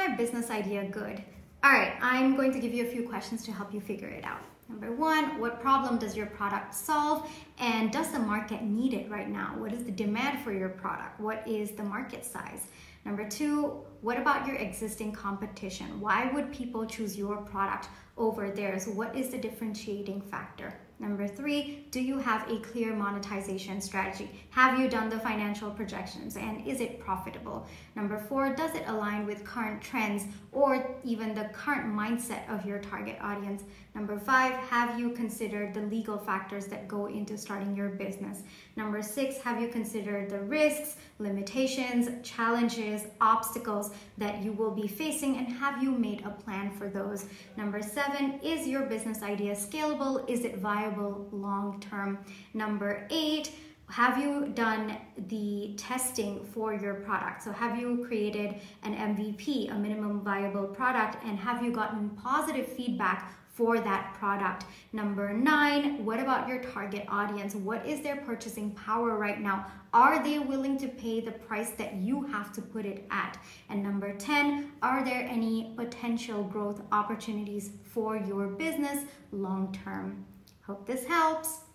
my business idea good? All right, I'm going to give you a few questions to help you figure it out. Number one, what problem does your product solve? And does the market need it right now? What is the demand for your product? What is the market size? Number two, what about your existing competition? Why would people choose your product over theirs? What is the differentiating factor? Number three, do you have a clear monetization strategy? Have you done the financial projections and is it profitable? Number four, does it align with current trends or even the current mindset of your target audience? Number five, have you considered the legal factors that go into starting your business? Number six, have you considered the risks, limitations, challenges, obstacles that you will be facing and have you made a plan for those? Number seven, is your business idea scalable? Is it viable? long term. Number eight, have you done the testing for your product? So, have you created an MVP, a minimum viable product, and have you gotten positive feedback for that product? Number nine, what about your target audience? What is their purchasing power right now? Are they willing to pay the price that you have to put it at? And number 10, are there any potential growth opportunities for your business long term? Hope this helps.